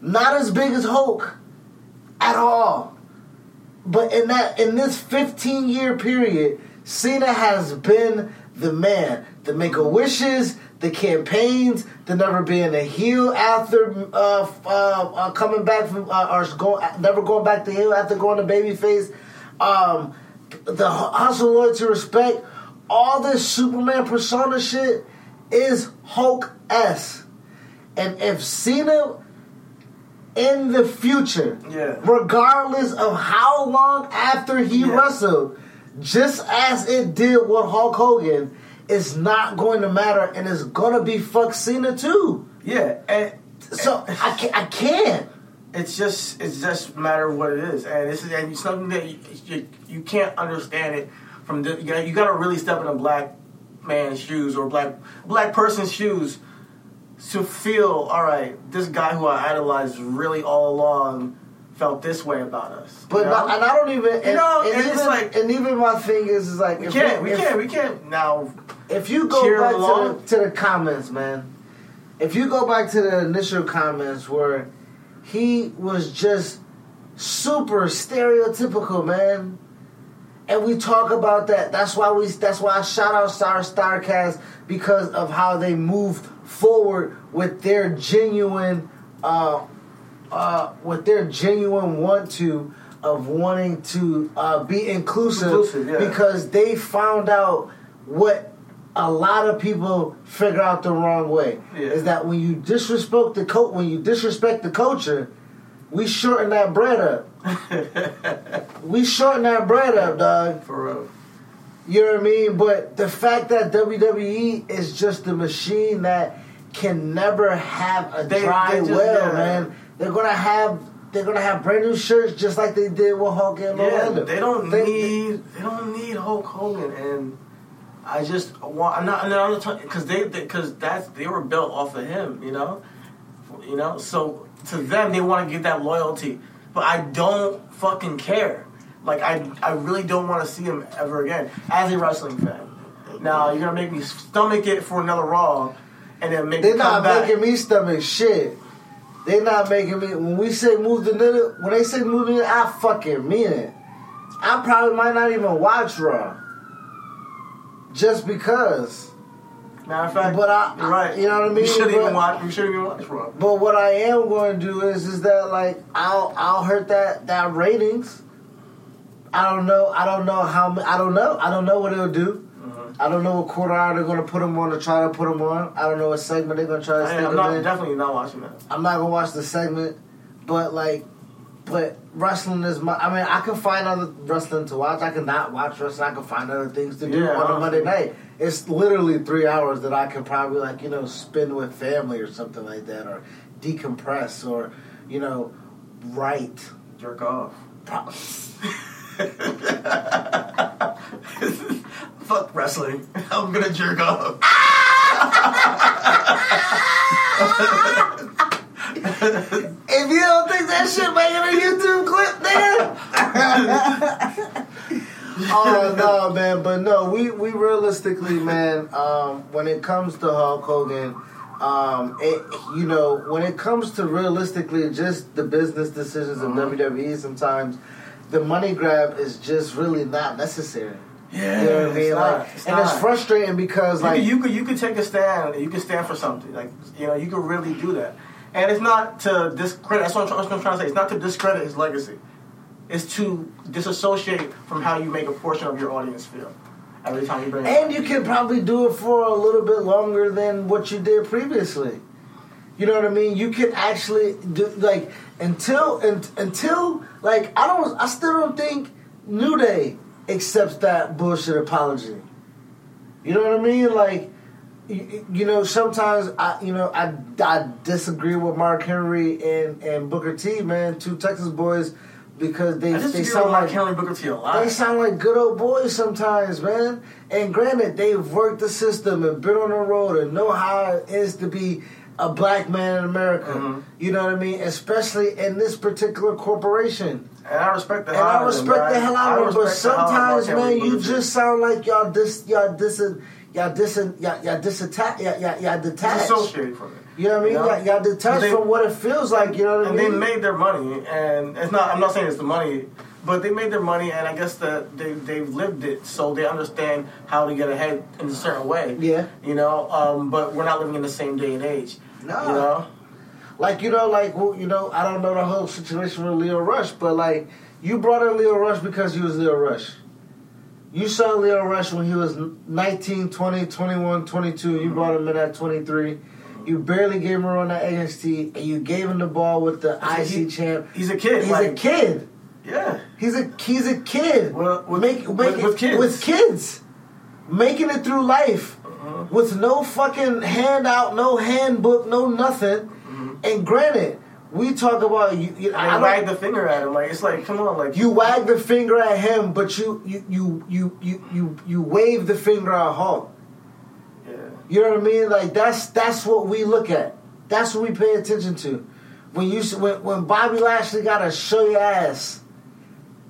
not as big as Hulk at all. But in that in this 15 year period, Cena has been the man. The make a wishes, the campaigns, the never being a heel after uh, uh, uh, coming back from uh, or going never going back to heel after going to babyface. Um, the hustle, loyalty, respect, all this Superman persona shit is Hulk s. And if Cena in the future, Yeah. regardless of how long after he Yeah. wrestled, just as it did with Hulk Hogan, it's not going to matter, and it's gonna be fuck Cena too. Yeah, and So I can't. I can't. it's just it's just a matter of what it is, and this is and it's something that you, you, you can't understand it from the, you got to really step in a black man's shoes or black black person's shoes to feel all right. This guy who I idolized really all along felt this way about us. But you know? not, and I don't even. And, You know, and and even, it's like- and even my thing is, is like we can't we if- can't we can't now. If you go back along. to the, to the comments, man. If you go back to the initial comments where he was just super stereotypical, man. And we talk about that. That's why we. That's why I shout out Star Starrcast because of how they moved forward with their genuine, uh, uh, with their genuine want to of wanting to uh, be inclusive, Inclusive, yeah. because they found out what a lot of people figure out the wrong way Yeah. is that when you disrespect the co- when you disrespect the culture, we shorten that bread up. We shorten that bread up, dog. For real. You know what I mean? But the fact that WWE is just a machine that can never have a They- dry they well, yeah. man. They're gonna have they're gonna have brand new shirts just like they did with Hulk and Yeah, Orlando. they don't They- need they don't need Hulk Hogan, and I just want I'm not because they because that's they were built off of him, you know, you know. So to them, they want to give that loyalty, but I don't fucking care. Like I I really don't want to see him ever again as a wrestling fan. Now you're gonna make me stomach it for another Raw, and then make They're not back. making me stomach shit. They're not making me. When we say move the needle, when they say move the needle, I fucking mean it. I probably might not even watch Raw. Just because. Matter of fact, But I- you're right. you know what I mean? You shouldn't But- even watch. You shouldn't even watch Raw. But what I am going to do is, is that like I'll I'll hurt that that ratings. I don't know. I don't know how. I don't know. I don't know what it'll do. Mhm. I don't know what quarter hour they're going to put them on to try to put them on. I don't know what segment they're going to try to I, am not in. definitely not watching that. I'm not gonna watch the segment, but like, but wrestling is my. I mean, I can find other wrestling to watch. I can not watch wrestling. I can find other things to do Yeah, on a. Monday night. It's literally three hours that I could probably like you know spend with family or something like that, or decompress, or you know, write. Jerk off. Pro- Fuck wrestling. I'm gonna jerk off. If you don't think that shit making a YouTube clip, nigga. oh no, man! But no, we we realistically, man. Um, when it comes to Hulk Hogan, um, it you know when it comes to realistically just the business decisions of Mhm. WWE, sometimes the money grab is just really not necessary. Yeah, You know what I mean? it's Like, not, it's and it's frustrating because You like could, you could you could take a stand. And you could stand for something. Like you know, you could really do that. And it's not to discredit. That's what I'm, that's what I'm trying to say. It's not to discredit his legacy. It's to disassociate from how you make a portion of your audience feel every time you bring. And up. you can probably do it for a little bit longer than what you did previously. You know what I mean? You can actually do like until un, until like I don't I still don't think New Day accepts that bullshit apology. You know what I mean? Like you, you know sometimes I you know I, I disagree with Mark Henry and and Booker T man two Texas boys because they they sound like like Henry Booker T a lot. they sound like good old boys sometimes, man. And granted, they've worked the system and been on the road and know how it is to be a black man in America. Mhm. You know what I mean? Especially in this particular corporation. and I respect the hell I out of respect them, the hell out I of it, but respect the hell out of sometimes, man, you just sound like y'all dis, y'all dis, y'all dis, y'all, y'all disattach, y'all, y'all, y'all detached. disassociate from it. You know what I mean? You know? Y'all, y'all detached They- from what it feels like. You know what I and mean? they made their money, and it's not. I'm not saying it's the money, but they made their money, and I guess that they they've lived it, so they understand how to get ahead in a certain way. Yeah. you know. Um, but we're not living in the same day and age. Nah. You know, Like you know, like well, you know, I don't know the whole situation with Lio Rush, but like you brought in Lio Rush because he was Lio Rush. You saw Lio Rush when he was 19, 20, 21, 22. You brought him in at 23. You barely gave him a run at NXT, and you gave him the ball with the He- IC champ. he's a kid. He's a kid. Yeah, He's a he's a kid. Well, with- Make, with- make, with kids. With kids. Making it through life Uh-huh. with no fucking handout, no handbook, no nothing. Mm-hmm. And granted, We talk about you. you I, I wag the finger at him. Like it's like, come on, like you wag the finger at him, but you you you you you you, you wave the finger at Hulk. Yeah. You know what I mean? Like that's that's what we look at. That's what we pay attention to. When you when when Bobby Lashley got to show your ass,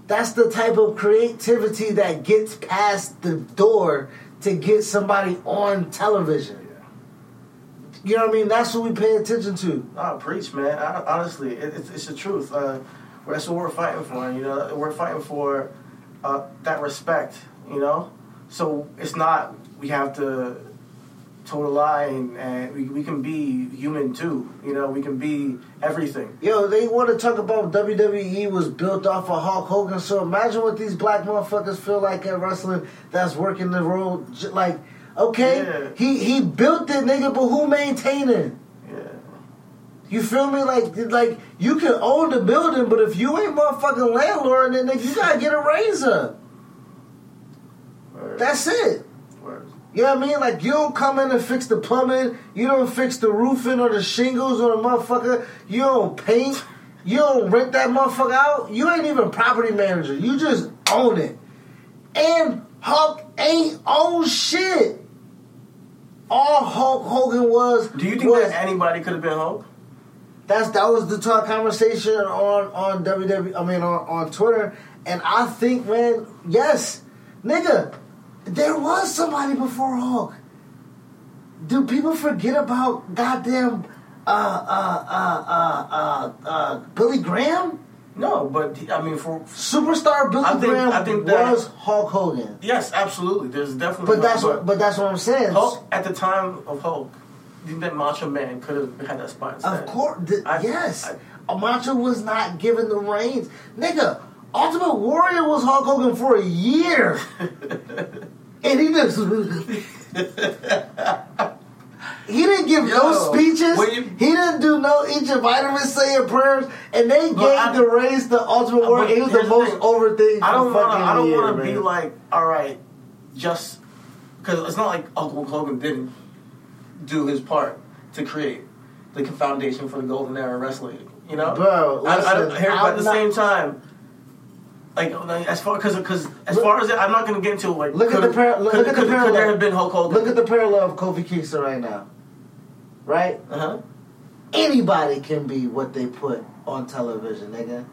that's the type of creativity that gets past the door to get somebody on television. You know what I mean? That's what we pay attention to. I preach, man. I, honestly, it, it's, it's the truth. Uh, that's what we're fighting for. You know, we're fighting for uh, that respect. You know, so it's not we have to toe the line, and we, we can be human too. You know, we can be everything. Yo, they want to talk about WWE was built off of Hulk Hogan. So imagine what these black motherfuckers feel like at wrestling that's working the role. Like, okay, Yeah. he he built it, nigga, but who maintaining? Yeah. You feel me? Like, like you can own the building, but if you ain't motherfucking landlord, then nigga, you gotta get a razor. Word. That's it. You know what I mean? Like you don't come in and fix the plumbing, you don't fix the roofing or the shingles or the motherfucker, you don't paint, you don't rent that motherfucker out, you ain't even property manager. You just own it. And Hulk ain't own shit. All Hulk Hogan was Do you think was, that anybody could have been Hulk? that's that was the talk conversation on on WWE. I mean on on Twitter, and I think man, yes, nigga, there was somebody before Hulk. Do people forget about goddamn uh uh uh uh uh, uh Billy Graham? No, but I mean, for Superstar Billy I think- Graham I think that- was Hulk Hogan. yes, absolutely. There's definitely. But that's what but that's what I'm saying. Hulk at the time of Hulk. That Macho Man could have had that spot instead? Of course, th- I- yes. I- Macho was not given the reins, nigga. Ultimate Warrior was Hulk Hogan for a year, and he just he didn't give no speeches. you- he didn't do no each of vitamins saying prayers, and they gave I- the reins the Ultimate Warrior. He was the most thing. over thing. I don't want to. I don't want to be like, all right, just because it's not like Uncle Hogan didn't do his part to create the foundation for the golden era wrestling. You know, Bro, I, I don't listen, but at the not- same time. Like like, as far because because as Look- far as it, I'm not going to get into like Look at the par- look- look at the could, could parallel. there have been Hulk Hogan? Look at the parallel of Kofi Kingston right now, right? uh huh. anybody can be what they put on television, nigga.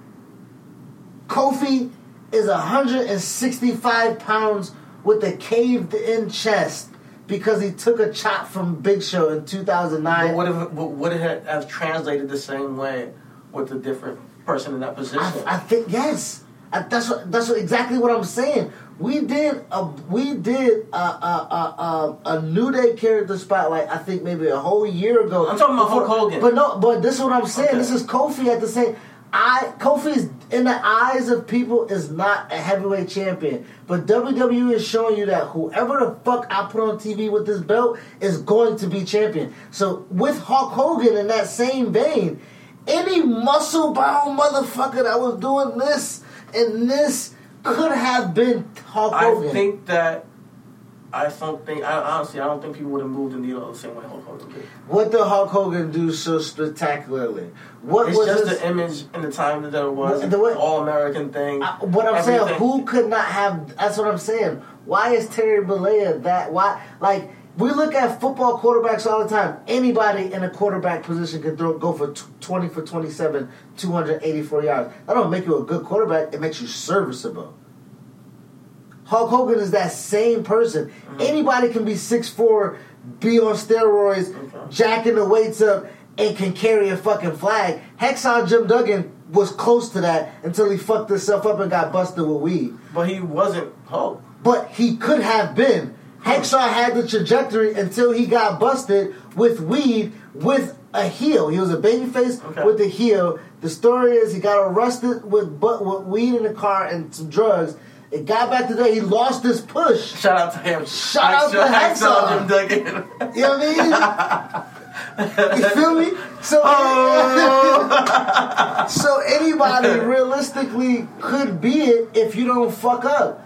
Kofi is 165 pounds with a caved in chest because he took a chop from Big Show in 2009. But would it have- have translated the same way with a different person in that position? I, I think yes. That's what that's what, exactly what I'm saying. We did a we did a, a, a, a, a New Day character spotlight. I think maybe a whole year ago. I'm talking about Hulk Hogan. But no, but this is what I'm saying. Okay. This is Kofi at the same. I Kofi is in the eyes of people is not a heavyweight champion, but WWE is showing you that whoever the fuck I put on TV with this belt is going to be champion. So with Hulk Hogan in that same vein, any muscle bound motherfucker that was doing this and this could have been Hulk Hogan. I think that I don't think I honestly I don't think people would have moved the needle the same way Hulk Hogan did. what did Hulk Hogan do so spectacularly? What It's was just his, the image and the time that there was, The- way- all American thing. I, what I'm saying, who could not have? That's what I'm saying. Why is Terry Bollea that? Why, like, we look at football quarterbacks all the time. Anybody in a quarterback position can throw, go for 20 for 27, 284 yards. That don't make you a good quarterback. It makes you serviceable. Hulk Hogan is that same person. Mm-hmm. Anybody can be 6'4", be on steroids, Okay. jacking the weights up, and can carry a fucking flag. Hacksaw Jim Duggan was close to that until he fucked himself up and got busted with weed. but he wasn't Hulk. But he could have been. Hacksaw had the trajectory until he got busted with weed with a heel. He was a babyface Okay. with a heel. The story is he got arrested with but with weed in the car and some drugs. It got back today. He lost his push. Shout out to him. Shout out to Hacksaw. Jim Duggan. You know what I mean? you feel me? So, Oh. so anybody realistically could be it if you don't fuck up.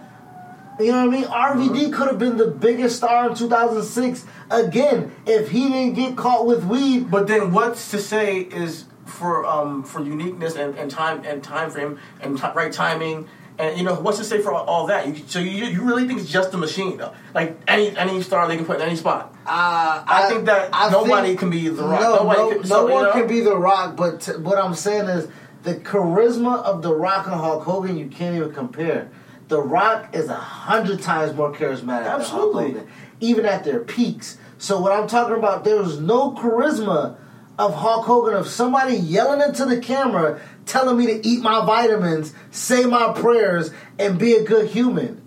You know what I mean? RVD could have been the biggest star in 2006 again if he didn't get caught with weed. But then what's to say is for um, for uniqueness and, and time and time frame and t- right timing. And you know what's to say for all, all that? You, so you, you really think it's just a machine though? Like any any star they can put in any spot. Uh, I, think that I nobody think- can be the Rock. No, nobody no, can, no so, you one know? can be the Rock. But t- what I'm saying is the charisma of the Rock and Hulk Hogan. You can't even compare. The Rock is a hundred times more charismatic Absolutely. than Hulk Hogan, even at their peaks. So what I'm talking about, there was no charisma of Hulk Hogan of somebody yelling into the camera, telling me to eat my vitamins, say my prayers, and be a good human.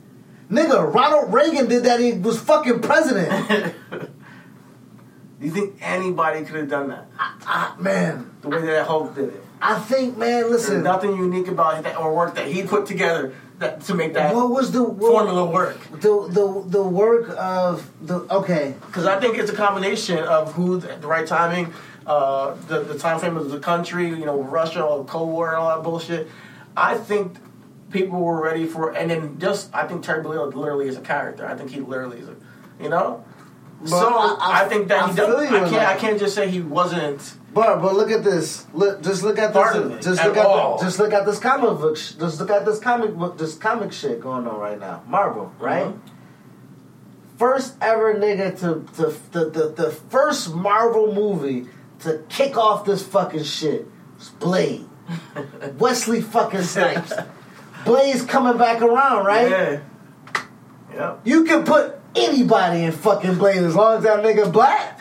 Nigga, Ronald Reagan did that. He was fucking president. Do you think anybody could have done that Ah, man, the way that Hulk did it? I think, man, There's listen. nothing unique about that or work that he put together that to make that What was the what, formula work. the the the work of the okay? Because I think it's a combination of who the, the right timing, uh, the the time frame of the country, you know, Russia, all the Cold War, and all that bullshit. I think people were ready for, and then just I think Terry Bollea literally is a character. I think he literally is a, you know. But so I- I, I- think that I he does, I can't. I can't just say he wasn't. But but look at this. Look, just look at this. Just at look at all. the, just look at this comic book. sh- Just look at this comic book. This comic shit going on right now. Marvel, right? Mhm. First ever nigga to, to the, the the first Marvel movie to kick off this fucking shit was Blade. Wesley fucking Snipes. Blade's coming back around, right? Yeah. Yep. You can put anybody in fucking Blade as long as that nigga black.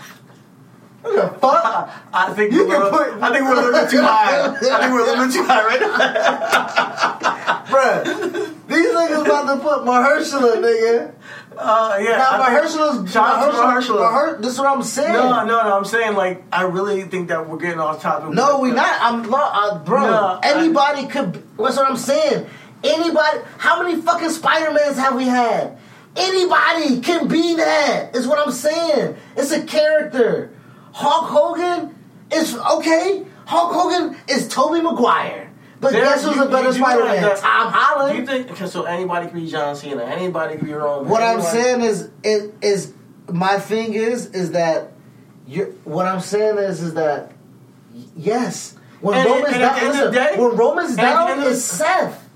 What the fuck? I think You we're, can put- I think we're a little bit too high. I think we're a little bit too high right now. Bruh, these niggas about to put Mahershala, nigga. Uh, yeah. Now, I Mahershala's. Shout out to Mahershala. Maher- this is what I'm saying. No, no, no. I'm saying like I really think that we're getting off topic. No, we not. I'm uh, bro. No, I- anybody could. That's what I'm saying. Anybody. How many fucking Spider Mans have we had? Anybody can be that. Is what I'm saying. It's a character. Hulk Hogan is okay. Hulk Hogan is Tobey Maguire. But There- guess who's you- a better Spider Man? Tom Holland. Do you think okay, so? Anybody can be John Cena. Anybody can be Roman. What I'm saying is, it is my thing is, is that you. What I'm saying is, is that yes, when And- Roman's and at down, listen, day- when Roman's and down, end of the- is Seth.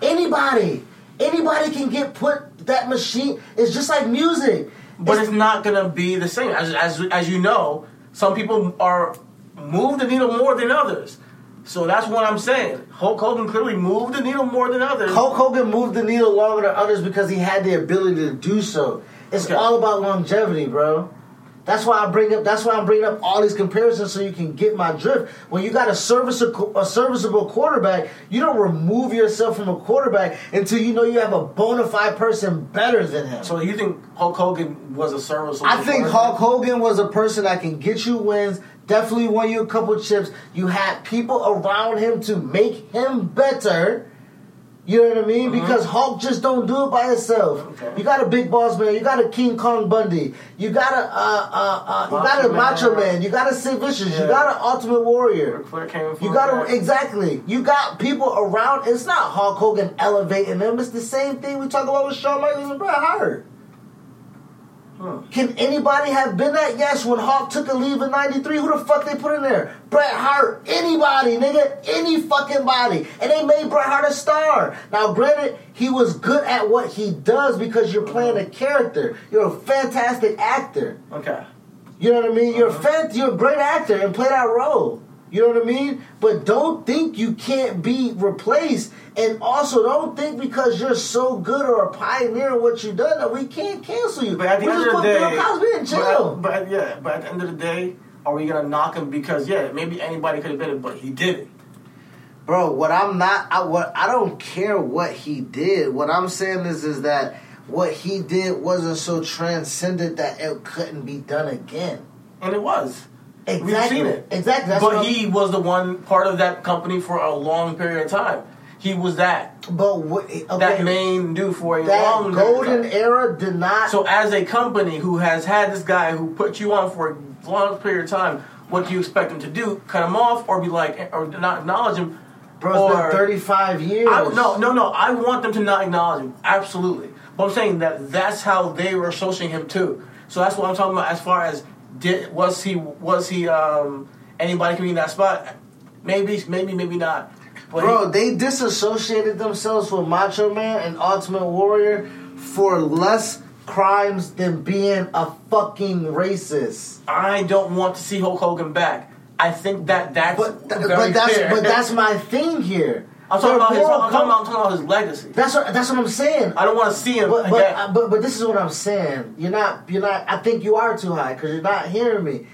Anybody, anybody can get put that machine. is just like music. But It's- it's not gonna be the same. As as as you know, some people are move the needle more than others. So that's what I'm saying. Hulk Hogan clearly moved the needle more than others. Hulk Hogan moved the needle longer than others because he had the ability to do so. It's Okay. all about longevity, bro. That's why I bring up. That's why I'm bringing up all these comparisons so you can get my drift. When you got a serviceable, a serviceable quarterback, you don't remove yourself from a quarterback until you know you have a bona fide person better than him. So you think Hulk Hogan was a serviceable? I think quarterback? Hulk Hogan was a person that can get you wins. Definitely won you a couple chips. You had people around him to make him better. You know what I mean? Because Hulk just don't do it by himself. Okay. You got a big boss man. You got a King Kong Bundy. You got a uh, uh, uh, you got a Macho Man. You got a Sid Vicious. Yeah. You got an Ultimate Warrior. Ric Flair came You got to exactly. You got people around. It's not Hulk Hogan elevating them. It's the same thing we talk about with Shawn Michaels and Bret Hart. Hmm. Can anybody have been that? Yes, when Hulk took a leave in '93, who the fuck they put in there? Bret Hart. Anybody, nigga, any fucking body, and they made Bret Hart a star. Now, granted, he was good at what he does because you're playing a character. You're a fantastic actor. Okay. You know what I mean? You're a fan, you're a great actor and play that role. You know what I mean? But don't think you can't be replaced, and also don't think because you're so good or a pioneer in what you've done that we can't cancel you. But at the we end just of the day, Bill Cosby in jail. But, but yeah, but at the end of the day, are we gonna knock him because yeah, maybe anybody could have been it, but he did it. Bro, what I'm not, I, what I don't care what he did. What I'm saying is, is that what he did wasn't so transcendent that it couldn't be done again. And it was. Exactly. We've seen it. Exactly. That's but he was the one part of that company for a long period of time. He was that But what? Okay, that main dude for a that long golden period of time. era did not. So as a company who has had this guy who put you on for a long period of time, what do you expect him to do? Cut him off or be like or not acknowledge him? Bro, it's been thirty five years. I, no, no, no. I want them to not acknowledge him. Absolutely. But I'm saying that that's how they were associating him too. So that's what I'm talking about. As far as did was he was he um, anybody can be in that spot? Maybe, maybe, maybe not. But Bro, he- they disassociated themselves with Macho Man and Ultimate Warrior for less crimes than being a fucking racist. I don't want to see Hulk Hogan back. I think that that's But, th- very but that's fair. but that's my thing here. I'm talking about his. I'm talking about, I'm talking about his legacy. That's what that's what I'm saying. I don't want to see him But but, uh, but but this is what I'm saying. You're not you're not. I think you are too high because you're not hearing me.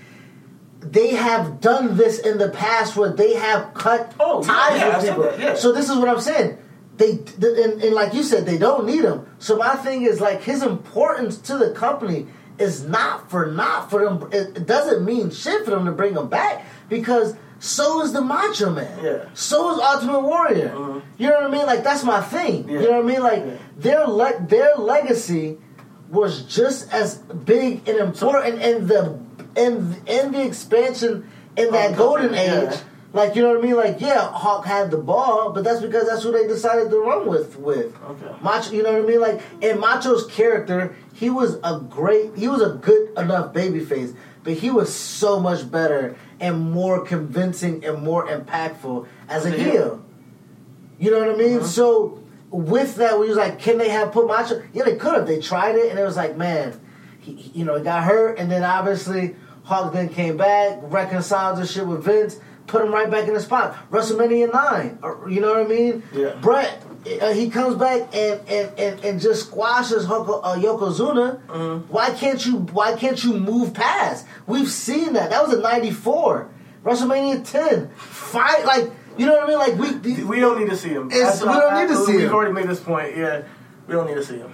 They have done this in the past where they have cut Oh, yeah, ties yeah, with said people. that, yeah. So this is what I'm saying. They and, and like you said, they don't need him. So my thing is like his importance to the company is not for not for them. It, it doesn't mean shit for them to bring him back because so is the Macho Man. Yeah. So is Ultimate Warrior. Mhm. You know what I mean? Like that's my thing. Yeah. You know what I mean? Like Yeah. their le- their legacy was just as big and important in the in in the expansion in that golden yeah. age. Like you know what I mean? Like yeah, Hulk had the ball, but that's because that's who they decided to run with. With Okay. Macho, you know what I mean? Like in Macho's character, he was a great, he was a good enough babyface, but he was so much better and more convincing and more impactful as a Yeah. heel. You know what I mean? Uh-huh. So with that, we was like, can they have put Macho? Yeah, they could have. They tried it, and it was like, man, he, he- you know, he got hurt, and then obviously Hulk then came back, reconciled the shit with Vince, put him right back in the spot. WrestleMania nine, you know what I mean? Yeah. Bret, uh, he comes back and and, and, and just squashes Hoko, uh, Yokozuna. Mhm. Why can't you? Why can't you move past? We've seen that. That was a '94 WrestleMania 10 fight. Like you know what I mean? Like we. we don't need to see him. We don't need to see him. We've already made this point. Yeah, we don't need to see him.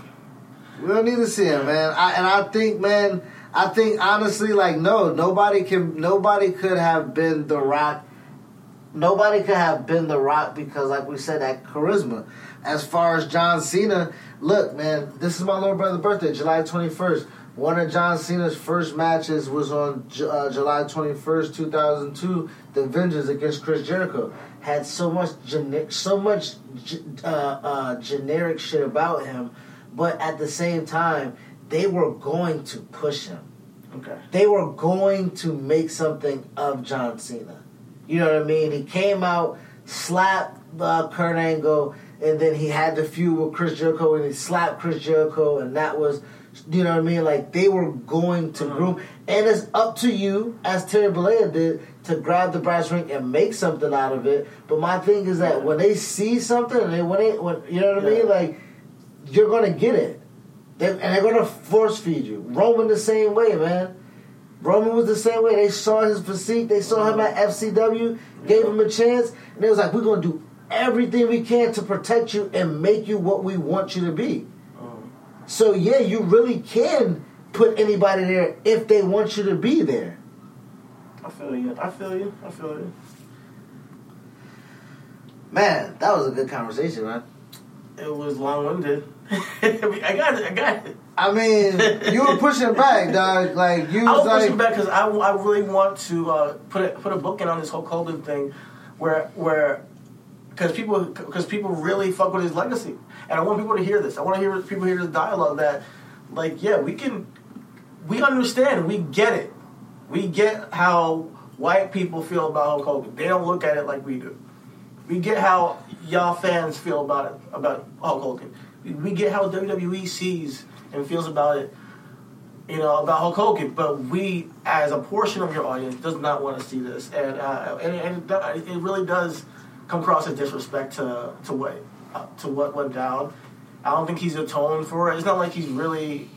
We don't need to see him, man. I, and I think, man, I think honestly, like, no, nobody can, nobody could have been the Rock. Nobody could have been the Rock because, like we said, that charisma. As far as John Cena, look, man, this is my little brother's birthday, July twenty first. One of John Cena's first matches was on uh, July twenty first, two thousand two. The Avengers against Chris Jericho had so much, so much uh, uh, generic shit about him but at the same time, they were going to push him. Okay. They were going to make something of John Cena. You know what I mean? He came out, slapped uh, Kurt Angle, and then he had the feud with Chris Jericho, and he slapped Chris Jericho, and that was, you know what I mean? Like they were going to Mhm. groom, and it's up to you, as Terry Bollea did, to grab the brass ring and make something out of it. But my thing is that when they see something, and they, when they, when you know what I Yeah. mean, like you're gonna get it. They, and they're gonna force feed you. Roman the same way, man. Roman was the same way. They saw his physique. They saw him at FCW, gave him a chance, and they was like, "We're gonna do everything we can to protect you and make you what we want you to be." Um, So yeah, you really can put anybody there if they want you to be there. I feel you. I feel you. I feel you. Man, that was a good conversation, man. It was long winded. I got it. I got it. I mean, you were pushing back, dog. Like you I was was like, pushing back because I, I really want to uh, put a, put a book in on this whole Hogan thing, where where because people because people really fuck with his legacy, and I want people to hear this. I want to hear people hear this dialogue that, like, yeah, we can, we understand, we get it, we get how white people feel about Hulk Hogan. They don't look at it like we do. We get how y'all fans feel about it about Hulk Hogan. We- get how WWE sees and feels about it you know, about Hulk Hogan, but we, as a portion of your audience, does not want to see this, and uh, and, and it it really does come across as disrespect to to what uh, to what went down. I don't think he's atoned for it. It's not like he's really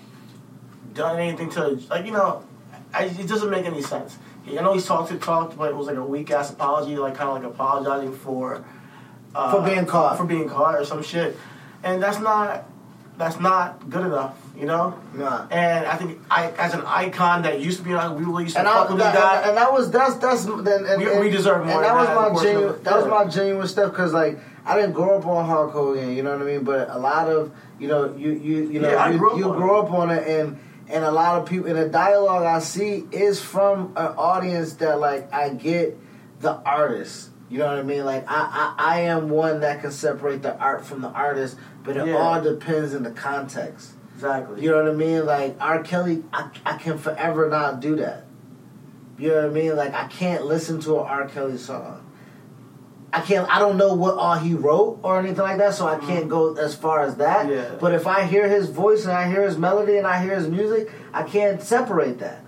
done anything to like you know. I, it doesn't make any sense. I know he's talked to talked, but it was like a weak ass apology, like kind of like apologizing for uh, For being caught. for being caught or some shit, and that's not that's not good enough, you know. nah. And I think I, as an icon that used to be on, we really used to And, I, fuck with this that, guy. and that was that's that's and, and, We- we deserve more And than that was that, my genuine. That was my genuine stuff because like I didn't grow up on Hulk Hogan, you know what I mean. But a lot of you know you you you know Yeah, you, grew up you on grew up on it and. And a lot of people, and the dialogue I see is from an audience that, like, I get the artist. You know what I mean? Like, I, I, I am one that can separate the art from the artist, but it Yeah. all depends in the context. exactly. You know what I mean? Like R. Kelly, I, I can forever not do that. You know what I mean? Like I can't listen to an R. Kelly song I can't. I don't know what all he wrote or anything like that, so I can't go as far as that. Mm-hmm. Yeah. But if I hear his voice and I hear his melody and I hear his music, I can't separate that.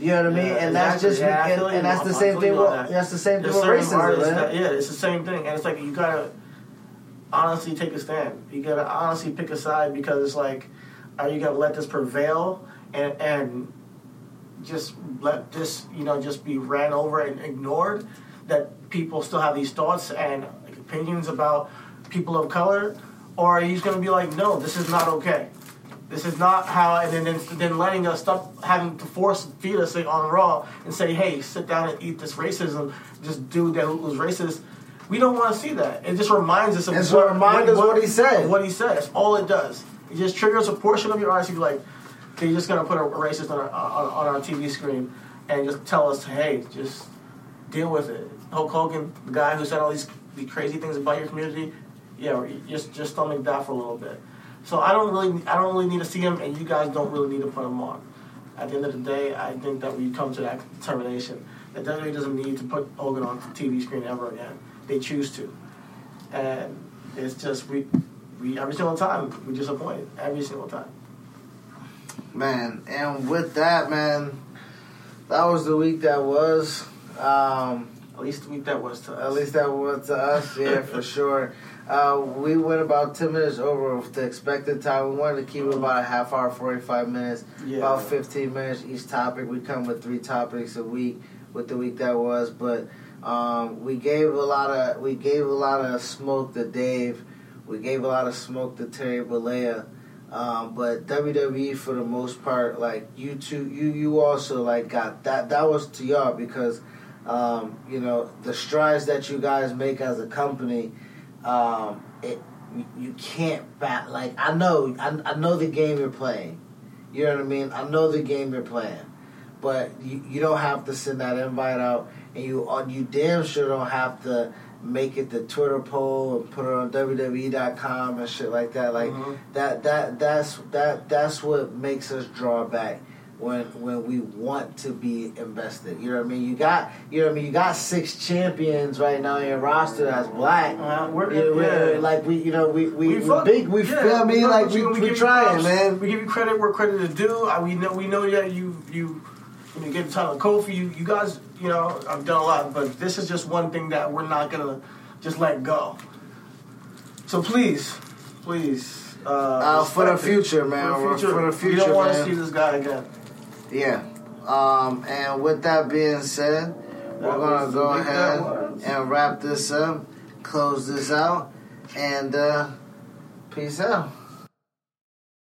You know what I mean? Yeah, and that's exactly. just Yeah, and, and that's the same thing with that. that's the same thing with racism, artists man. that- yeah, it's the same thing, and it's like you gotta honestly take a stand. You gotta honestly pick a side because it's like, are you gonna let this prevail and and just let this you know just be ran over and ignored? That people still have these thoughts and opinions about people of color, or are you just gonna be like, no, this is not okay. This is not how, and then, then, then letting us stop having to force feed us like, on Raw and say, hey, sit down and eat this racism, just dude that was racist. We don't want to see that. It just reminds us of It's a reminder of what he said. What he said. That's all it does. It just triggers a portion of your eyes. to be like, they're just gonna put a racist on our on, on our TV screen and just tell us, hey, just deal with it. Hulk Hogan, the guy who said all these, these crazy things about your community, yeah, just just stomach that for a little bit. So I don't really, I don't really need to see him, and you guys don't really need to put him on. At the end of the day, I think that we come to that determination that WWE doesn't need to put Hogan on the TV screen ever again. They choose to, and it's just we, we every single time we disappointed every single time. Man, and with that, man, that was the week that was. Um, At least the week that was to us. At least that was to us, yeah, for sure. Uh, we went about 10 minutes over the expected time. We wanted to keep it about a half hour, 45 minutes, Yeah. about 15 minutes each topic. We come with three topics a week with the week that was, but um, we gave a lot of we gave a lot of smoke to Dave. We gave a lot of smoke to Terry Bollea. Um, but WWE for the most part, like you two, you you also like got that. That was to y'all because um, you know the strides that you guys make as a company. Um, it you, you can't bat like I know I, I know the game you're playing. You know what I mean? I know the game you're playing, but you, you don't have to send that invite out, and you uh, you damn sure don't have to make it the Twitter poll and put it on WWE.com and shit like that. Like Mhm. that that that's that that's what makes us draw back when when we want to be invested. You know what I mean? You got you know what I mean. You got six champions right now in your roster that's black. Uh, we're- You know, we're- yeah. like we you know we we, we, fuck- big. We yeah, feel me like we you, we, give trying man. We give you credit where credit is due. I, we know we know that you you when you get of Kofi, you you guys you know I've done a lot, but this is just one thing that we're not gonna just let go. So please, please, uh, Uh, for the future, man. For the future, For the we future, don't want to see this guy again. Yeah. Um, and with that being said, we're gonna go that ahead and wrap this up, close this out, and uh, peace out.